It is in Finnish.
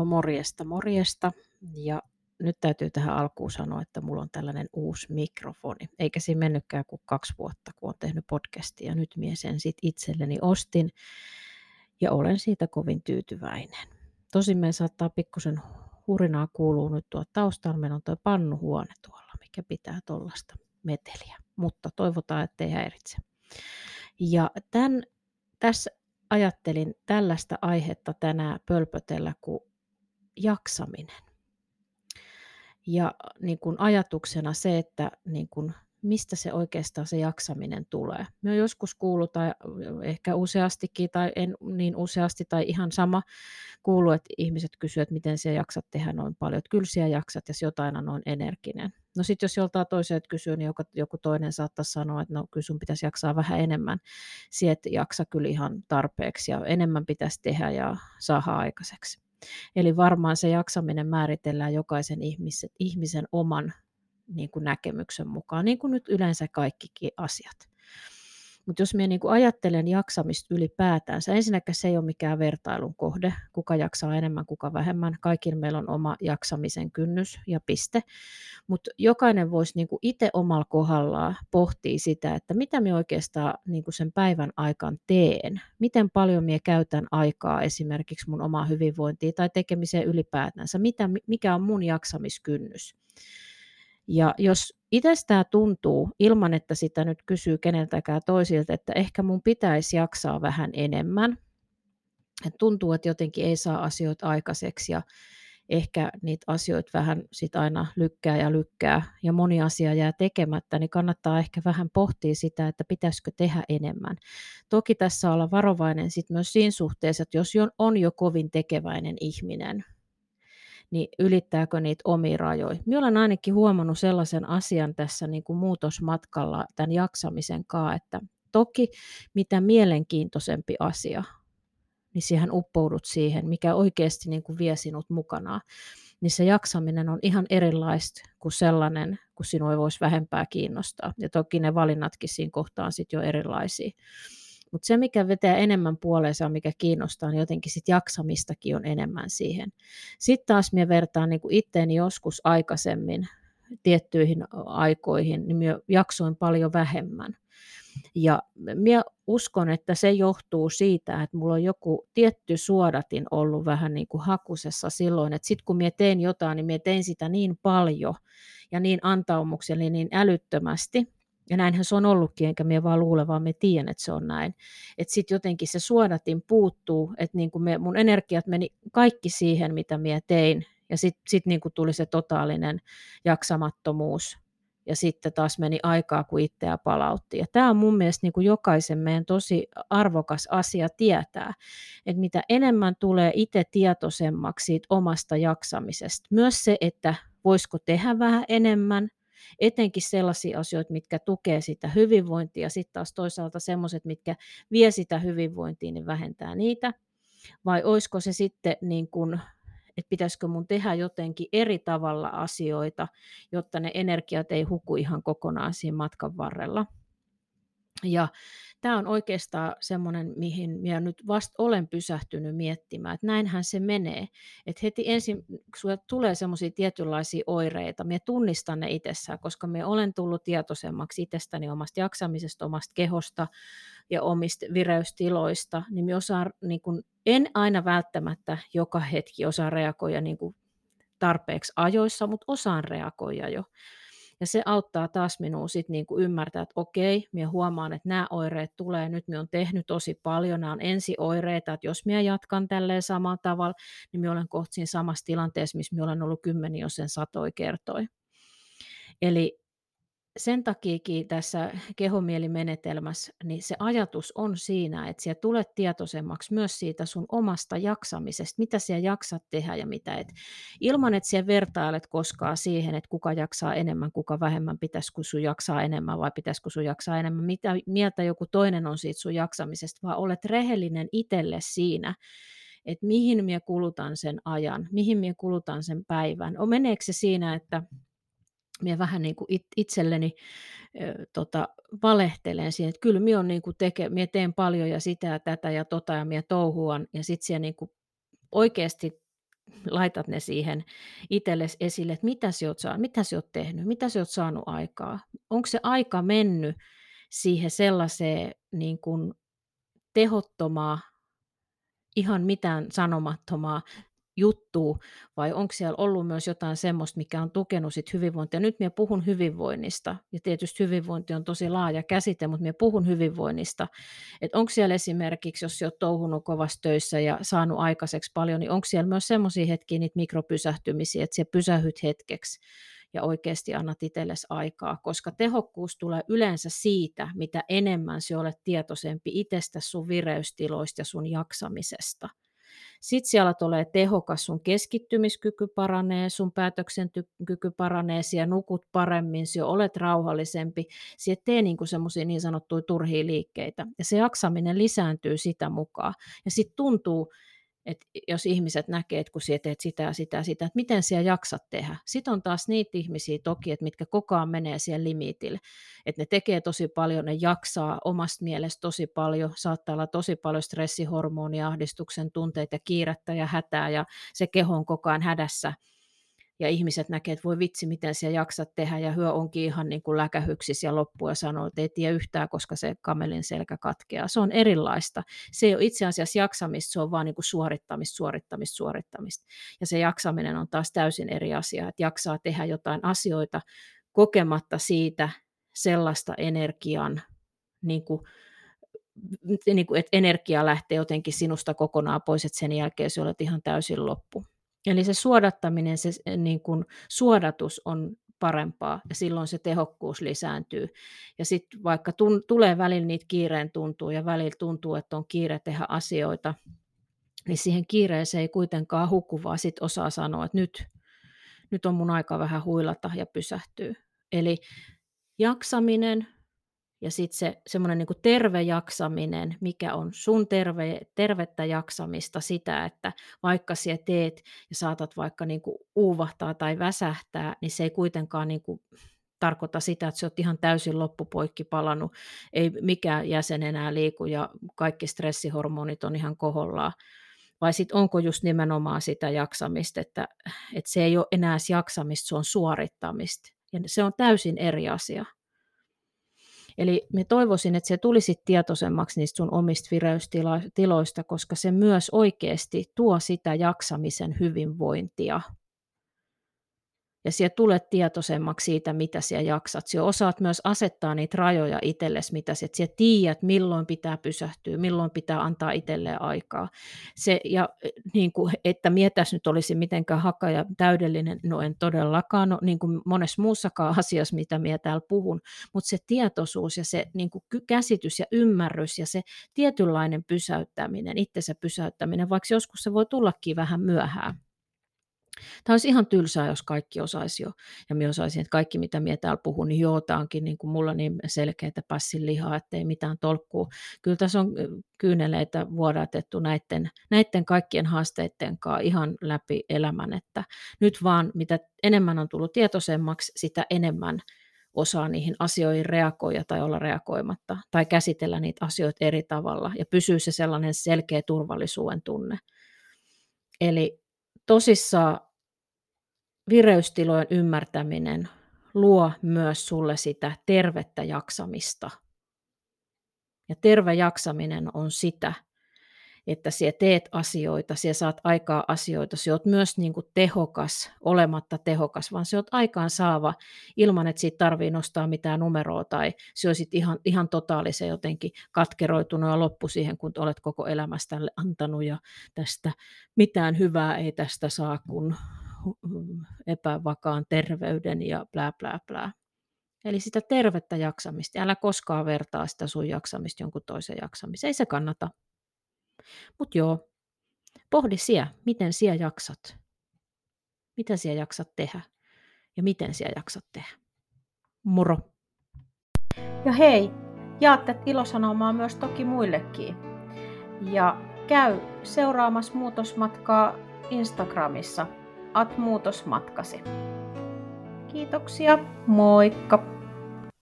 No morjesta, morjesta. Ja nyt täytyy tähän alkuun sanoa, että mulla on tällainen uusi mikrofoni. Eikä siinä mennytkään kuin kaksi vuotta, kun olen tehnyt podcastia. Nyt mie sen sit itselleni ostin ja olen siitä kovin tyytyväinen. Tosin me saattaa pikkusen hurinaa kuuluu nyt tuo taustalla. Meillä on tuo pannuhuone tuolla, mikä pitää tuollaista meteliä. Mutta toivotaan, ettei häiritse. Ja tämän, tässä ajattelin tällaista aihetta tänään pölpötellä kuin jaksaminen. Ja niin kuin ajatuksena se, että niin kuin, mistä se oikeastaan se jaksaminen tulee. Me on joskus kuullut, tai ehkä useastikin, tai en niin useasti, tai ihan sama kuuluu, että ihmiset kysyvät, että miten se jaksat tehdä noin paljon. Että kyllä jaksat, ja jotain on noin energinen. No sitten jos joltain toiselta kysyy, niin joku, joku toinen saattaa sanoa, että no kyllä sun pitäisi jaksaa vähän enemmän. Sieltä jaksa kyllä ihan tarpeeksi, ja enemmän pitäisi tehdä ja saada aikaiseksi. Eli varmaan se jaksaminen määritellään jokaisen ihmisen, ihmisen oman niin kuin näkemyksen mukaan, niin kuin nyt yleensä kaikkikin asiat. Mutta jos minä niin ajattelen jaksamista ylipäätään, ensinnäkään se ei ole mikään vertailun kohde, kuka jaksaa enemmän, kuka vähemmän. Kaikilla meillä on oma jaksamisen kynnys ja piste. Mutta jokainen voisi niin itse omalla kohdallaan pohtia sitä, että mitä minä oikeastaan niin sen päivän aikaan teen. Miten paljon minä käytän aikaa esimerkiksi mun omaa hyvinvointia tai tekemiseen ylipäätänsä. Mitä, mikä on mun jaksamiskynnys. Ja jos itsestään tuntuu, ilman että sitä nyt kysyy keneltäkään toisilta, että ehkä mun pitäisi jaksaa vähän enemmän, että tuntuu, että jotenkin ei saa asioita aikaiseksi ja ehkä niitä asioita vähän sit aina lykkää ja lykkää ja moni asia jää tekemättä, niin kannattaa ehkä vähän pohtia sitä, että pitäisikö tehdä enemmän. Toki tässä olla varovainen sit myös siinä suhteessa, että jos on jo kovin tekeväinen ihminen, niin ylittääkö niitä omia rajoja. Minä olen ainakin huomannut sellaisen asian tässä niin kuin muutosmatkalla tämän jaksamisen kanssa, että toki mitä mielenkiintoisempi asia, niin siihen uppoudut siihen, mikä oikeasti niin kuin vie sinut mukanaan, niin se jaksaminen on ihan erilaista kuin sellainen, kun sinua ei voisi vähempää kiinnostaa. Ja toki ne valinnatkin siinä kohtaan sitten jo erilaisia. Mutta se, mikä vetää enemmän puoleensa, mikä kiinnostaa, niin jotenkin sit jaksamistakin on enemmän siihen. Sitten taas minä vertaan niin kuin itteeni joskus aikaisemmin tiettyihin aikoihin, niin minä jaksoin paljon vähemmän. Ja minä uskon, että se johtuu siitä, että mulla on joku tietty suodatin ollut vähän niin kuin hakusessa silloin, että sitten kun minä tein jotain, niin minä tein sitä niin paljon ja niin antaumuksellinen, niin älyttömästi, ja näinhän se on ollutkin, enkä me vaan luule, vaan me tiedän, että se on näin. Että sitten jotenkin se suodatin puuttuu, että niin kuin me, mun energiat meni kaikki siihen, mitä minä tein. Ja sitten sit niin kuin tuli se totaalinen jaksamattomuus. Ja sitten taas meni aikaa, kun itseä palautti. Ja tämä on mun mielestä niin kuin jokaisen meidän tosi arvokas asia tietää, että mitä enemmän tulee itse tietoisemmaksi siitä omasta jaksamisesta. Myös se, että voisiko tehdä vähän enemmän – etenkin sellaisia asioita, mitkä tukee sitä hyvinvointia, sitten taas toisaalta sellaiset, mitkä vie sitä hyvinvointia, niin vähentää niitä. Vai olisiko se sitten niin kuin, että pitäisikö mun tehdä jotenkin eri tavalla asioita, jotta ne energiat ei huku ihan kokonaan siinä matkan varrella. Ja tämä on oikeastaan semmoinen, mihin minä nyt vasta olen pysähtynyt miettimään, että näinhän se menee. Että heti ensin, kun tulee semmoisia tietynlaisia oireita, minä tunnistan ne itsessään, koska minä olen tullut tietoisemmaksi itsestäni omasta jaksamisesta, omasta kehosta ja omista vireystiloista, niin minä osaan, niin kun, en aina välttämättä joka hetki osaa reagoida niin kuin tarpeeksi ajoissa, mutta osaan reagoida jo. Ja se auttaa taas minua sit niinku ymmärtää, että okei, minä huomaan, että nämä oireet tulee, nyt minä olen tehnyt tosi paljon, nämä on ensioireita, että jos minä jatkan tälleen samalla tavalla, niin minä olen kohta siinä samassa tilanteessa, missä minä olen ollut kymmeniä, jos sen satoi kertoi. Eli sen takiakin tässä kehomielimenetelmässä, niin se ajatus on siinä, että siellä tulet tietoisemmaksi myös siitä sun omasta jaksamisesta, mitä siellä jaksat tehdä ja mitä et. Ilman, että siellä vertailet koskaan siihen, että kuka jaksaa enemmän, kuka vähemmän, pitäisikö sun jaksaa enemmän vai pitäisikö sun jaksaa enemmän, mitä mieltä joku toinen on siitä sun jaksamisesta, vaan olet rehellinen itselle siinä, että mihin minä kulutan sen ajan, mihin minä kulutan sen päivän. On meneekö se siinä, että minä vähän niin kuin itselleni tota, valehtelen siihen, että kyllä minä, on niin kuin teke, minä teen paljon ja sitä ja tätä ja tota ja minä touhuan ja sitten siellä niin kuin oikeasti laitat ne siihen itsellesi esille, että mitä sä oot, saanut, mitä sä oot tehnyt, mitä sä oot saanut aikaa. Onko se aika mennyt siihen sellaiseen niin kuin tehottomaa, ihan mitään sanomattomaa juttua, vai onko siellä ollut myös jotain semmoista, mikä on tukenut sit hyvinvointia. Nyt minä puhun hyvinvoinnista, ja tietysti hyvinvointi on tosi laaja käsite, mutta minä puhun hyvinvoinnista. Että onko siellä esimerkiksi, jos olet touhunut kovassa töissä ja saanut aikaiseksi paljon, niin onko siellä myös semmoisia hetkiä, niitä mikropysähtymisiä, että siellä pysähyt hetkeksi, ja oikeasti annat itsellesi aikaa, koska tehokkuus tulee yleensä siitä, mitä enemmän sinä olet tietoisempi itsestä, sun vireystiloista ja sun jaksamisesta. Sitten siellä tulee tehokas, sun keskittymiskyky paranee, sun päätöksenkyky paranee, siellä nukut paremmin, siellä olet rauhallisempi, siellä tee niin semmoisia niin sanottuja turhia liikkeitä. Ja se jaksaminen lisääntyy sitä mukaan. Ja sitten tuntuu, että jos ihmiset näkee, että kun sinä teet sitä sitä sitä, että miten sinä jaksat tehdä. Sitten on taas niitä ihmisiä toki, että mitkä koko ajan menee siihen limitille. Että ne tekee tosi paljon, ne jaksaa omasta mielestä tosi paljon, saattaa olla tosi paljon stressihormonia, ahdistuksen tunteita, kiirettä ja hätää ja se keho on koko ajan hädässä – ja ihmiset näkee, että voi vitsi, miten siellä jaksat tehdä, ja hyö onkin ihan niin kuin läkähyksis ja loppu ja sanoo, että ei tiedä yhtään, koska se kamelin selkä katkeaa. Se on erilaista. Se ei ole itse asiassa jaksamista, se on vaan niin kuin suorittamista, suorittamista, suorittamista. Ja se jaksaminen on taas täysin eri asia, että jaksaa tehdä jotain asioita kokematta siitä sellaista energian, niin kuin, niin kuin, että energia lähtee jotenkin sinusta kokonaan pois, että sen jälkeen se olet ihan täysin loppu. Eli se suodattaminen, se niin kuin suodatus on parempaa ja silloin se tehokkuus lisääntyy. Ja sitten vaikka tun, tulee välillä niitä kiireen tuntuu ja välillä tuntuu, että on kiire tehdä asioita, niin siihen kiireeseen ei kuitenkaan huku, vaan sitten osaa sanoa, että nyt, nyt on mun aika vähän huilata ja pysähtyy. Eli jaksaminen, ja sitten se semmoinen niin terve jaksaminen, mikä on sun terve, tervettä jaksamista, sitä, että vaikka sä teet ja saatat vaikka niin kuin uuvahtaa tai väsähtää, niin se ei kuitenkaan niin kuin tarkoita sitä, että sä oot ihan täysin loppupoikki palannut, ei mikään jäsen enää liiku ja kaikki stressihormonit on ihan kohollaan. Vai sitten onko just nimenomaan sitä jaksamista, että, että se ei ole enää jaksamista, se on suorittamista. Ja se on täysin eri asia. Eli me toivoisin, että se tulisi tietoisemmaksi niistä sun omista vireystiloista, koska se myös oikeasti tuo sitä jaksamisen hyvinvointia ja siellä tulet tietoisemmaksi siitä, mitä siellä jaksat. Siellä osaat myös asettaa niitä rajoja itsellesi, mitä siellä, siellä tiedät, milloin pitää pysähtyä, milloin pitää antaa itselleen aikaa. Se, ja niin kuin, että mietäs nyt olisi mitenkään haka ja täydellinen, no en todellakaan, no, niin kuin monessa muussakaan asiassa, mitä minä täällä puhun, mutta se tietoisuus ja se niin kuin käsitys ja ymmärrys ja se tietynlainen pysäyttäminen, itsensä pysäyttäminen, vaikka joskus se voi tullakin vähän myöhään Tämä olisi ihan tylsää, jos kaikki osaisi jo, ja minä osaisin, että kaikki mitä minä täällä puhun, niin joo, tämä onkin niin kuin mulla niin selkeää passin lihaa, ettei mitään tolkkuu. Kyllä tässä on kyyneleitä vuodatettu näiden, näiden kaikkien haasteiden kanssa ihan läpi elämän, että nyt vaan mitä enemmän on tullut tietoisemmaksi, sitä enemmän osaa niihin asioihin reagoida tai olla reagoimatta tai käsitellä niitä asioita eri tavalla ja pysyy se sellainen selkeä turvallisuuden tunne. Eli tosissaan vireystilojen ymmärtäminen luo myös sulle sitä tervettä jaksamista. Ja terve jaksaminen on sitä, että sinä teet asioita, sinä saat aikaa asioita, sinä olet myös niin kuin tehokas, olematta tehokas, vaan sinä olet aikaan saava ilman, että siitä tarvii nostaa mitään numeroa tai sinä olisit ihan, ihan totaalisen jotenkin katkeroitunut ja loppu siihen, kun olet koko elämästä antanut ja tästä mitään hyvää ei tästä saa, kun epävakaan terveyden ja bla bla bla. Eli sitä tervettä jaksamista. Älä koskaan vertaa sitä sun jaksamista jonkun toisen jaksamiseen. Ei se kannata. Mutta joo, pohdi siellä, miten siellä jaksat. Mitä siellä jaksat tehdä ja miten siellä jaksat tehdä. Moro! Ja hei, jaatte ilosanomaa myös toki muillekin. Ja käy seuraamassa muutosmatkaa Instagramissa – at muutosmatkasi. Kiitoksia, moikka!